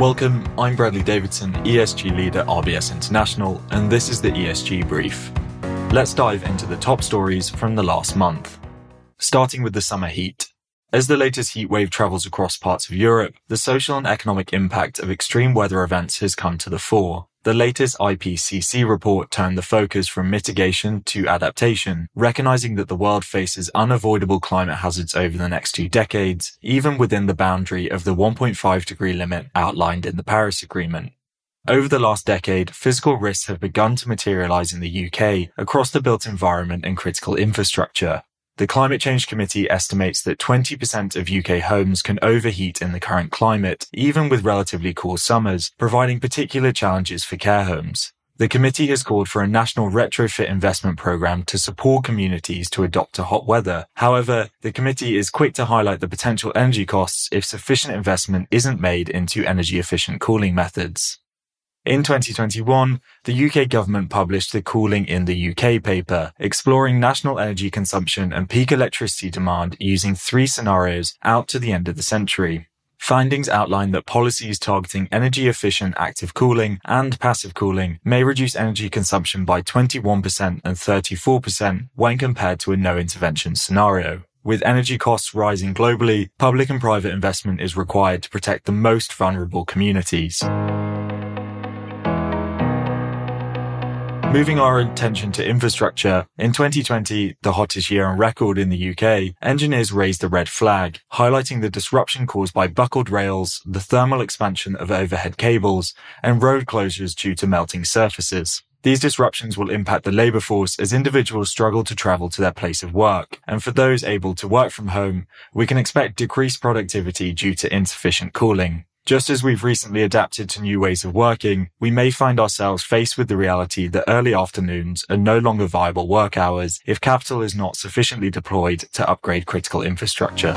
Welcome, I'm Bradley Davidson, ESG leader RBS International, and this is the ESG Brief. Let's dive into the top stories from the last month. Starting with the summer heat. As the latest heat wave travels across parts of Europe, the social and economic impact of extreme weather events has come to the fore. The latest IPCC report turned the focus from mitigation to adaptation, recognizing that the world faces unavoidable climate hazards over the next two decades, even within the boundary of the 1.5 degree limit outlined in the Paris Agreement. Over the last decade, physical risks have begun to materialize in the UK across the built environment and critical infrastructure, the Climate Change Committee estimates that 20% of UK homes can overheat in the current climate, even with relatively cool summers, providing particular challenges for care homes. The committee has called for a national retrofit investment program to support communities to adopt to hot weather. However, the committee is quick to highlight the potential energy costs if sufficient investment isn't made into energy efficient cooling methods. In 2021, the UK government published the Cooling in the UK paper, exploring national energy consumption and peak electricity demand using three scenarios out to the end of the century. Findings outline that policies targeting energy efficient active cooling and passive cooling may reduce energy consumption by 21% and 34% when compared to a no intervention scenario. With energy costs rising globally, public and private investment is required to protect the most vulnerable communities. Moving our attention to infrastructure, in 2020, the hottest year on record in the UK, engineers raised a red flag, highlighting the disruption caused by buckled rails, the thermal expansion of overhead cables, and road closures due to melting surfaces. These disruptions will impact the labour force as individuals struggle to travel to their place of work. And for those able to work from home, we can expect decreased productivity due to insufficient cooling. Just as we've recently adapted to new ways of working, we may find ourselves faced with the reality that early afternoons are no longer viable work hours if capital is not sufficiently deployed to upgrade critical infrastructure.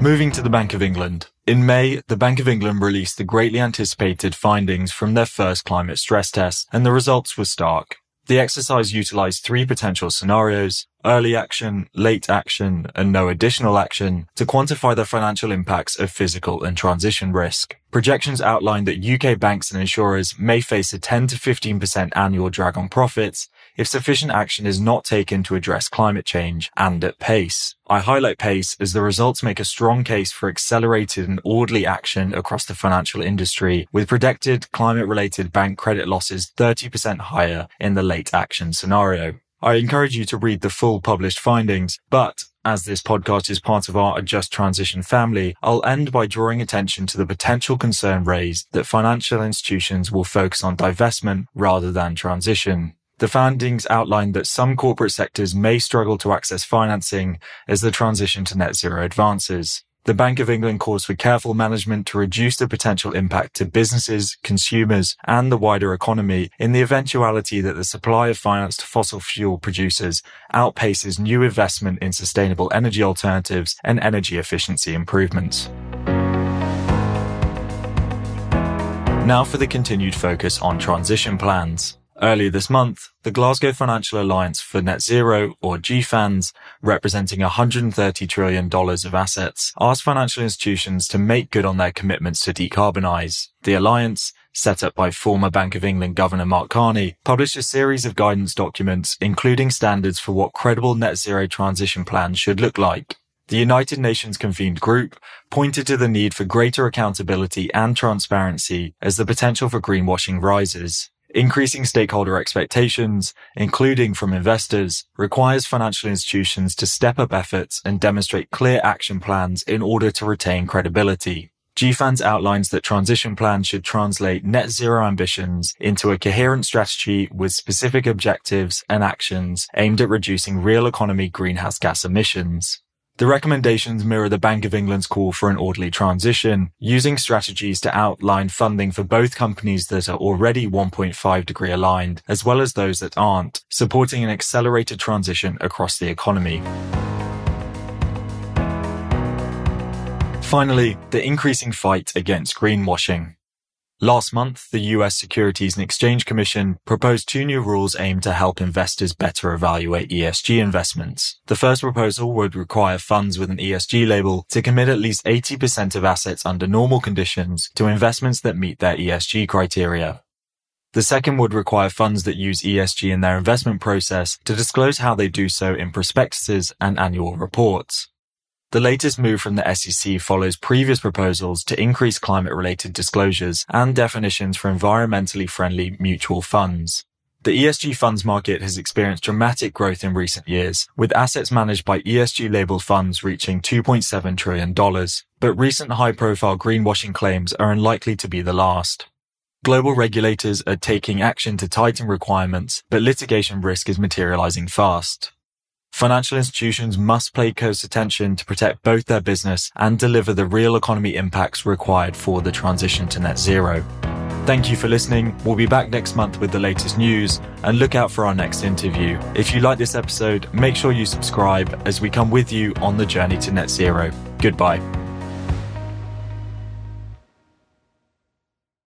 Moving to the Bank of England. In May, the Bank of England released the greatly anticipated findings from their first climate stress test, and the results were stark. The exercise utilized three potential scenarios, early action, late action, and no additional action to quantify the financial impacts of physical and transition risk. Projections outline that UK banks and insurers may face a 10 to 15% annual drag on profits if sufficient action is not taken to address climate change and at pace. I highlight pace as the results make a strong case for accelerated and orderly action across the financial industry, with projected climate related bank credit losses 30% higher in the late action scenario. I encourage you to read the full published findings, but as this podcast is part of our Adjust Transition family, I'll end by drawing attention to the potential concern raised that financial institutions will focus on divestment rather than transition. The findings outline that some corporate sectors may struggle to access financing as the transition to net zero advances. The Bank of England calls for careful management to reduce the potential impact to businesses, consumers, and the wider economy in the eventuality that the supply of finance to fossil fuel producers outpaces new investment in sustainable energy alternatives and energy efficiency improvements. Now for the continued focus on transition plans. Earlier this month, the Glasgow Financial Alliance for Net Zero, or GFANZ, representing $130 trillion of assets, asked financial institutions to make good on their commitments to decarbonise. The alliance, set up by former Bank of England Governor Mark Carney, published a series of guidance documents, including standards for what credible net zero transition plans should look like. The United Nations convened group pointed to the need for greater accountability and transparency as the potential for greenwashing rises. Increasing stakeholder expectations, including from investors, requires financial institutions to step up efforts and demonstrate clear action plans in order to retain credibility. GFANZ outlines that transition plans should translate net zero ambitions into a coherent strategy with specific objectives and actions aimed at reducing real economy greenhouse gas emissions. The recommendations mirror the Bank of England's call for an orderly transition, using strategies to outline funding for both companies that are already 1.5 degree aligned, as well as those that aren't, supporting an accelerated transition across the economy. Finally, the increasing fight against greenwashing. Last month, the US Securities and Exchange Commission proposed two new rules aimed to help investors better evaluate ESG investments. The first proposal would require funds with an ESG label to commit at least 80% of assets under normal conditions to investments that meet their ESG criteria. The second would require funds that use ESG in their investment process to disclose how they do so in prospectuses and annual reports. The latest move from the SEC follows previous proposals to increase climate related disclosures and definitions for environmentally friendly mutual funds. The ESG funds market has experienced dramatic growth in recent years, with assets managed by ESG labeled funds reaching $2.7 trillion. But recent high profile greenwashing claims are unlikely to be the last. Global regulators are taking action to tighten requirements, but litigation risk is materializing fast. Financial institutions must pay close attention to protect both their business and deliver the real economy impacts required for the transition to net zero. Thank you for listening. We'll be back next month with the latest news and look out for our next interview. If you like this episode, make sure you subscribe as we come with you on the journey to net zero. Goodbye.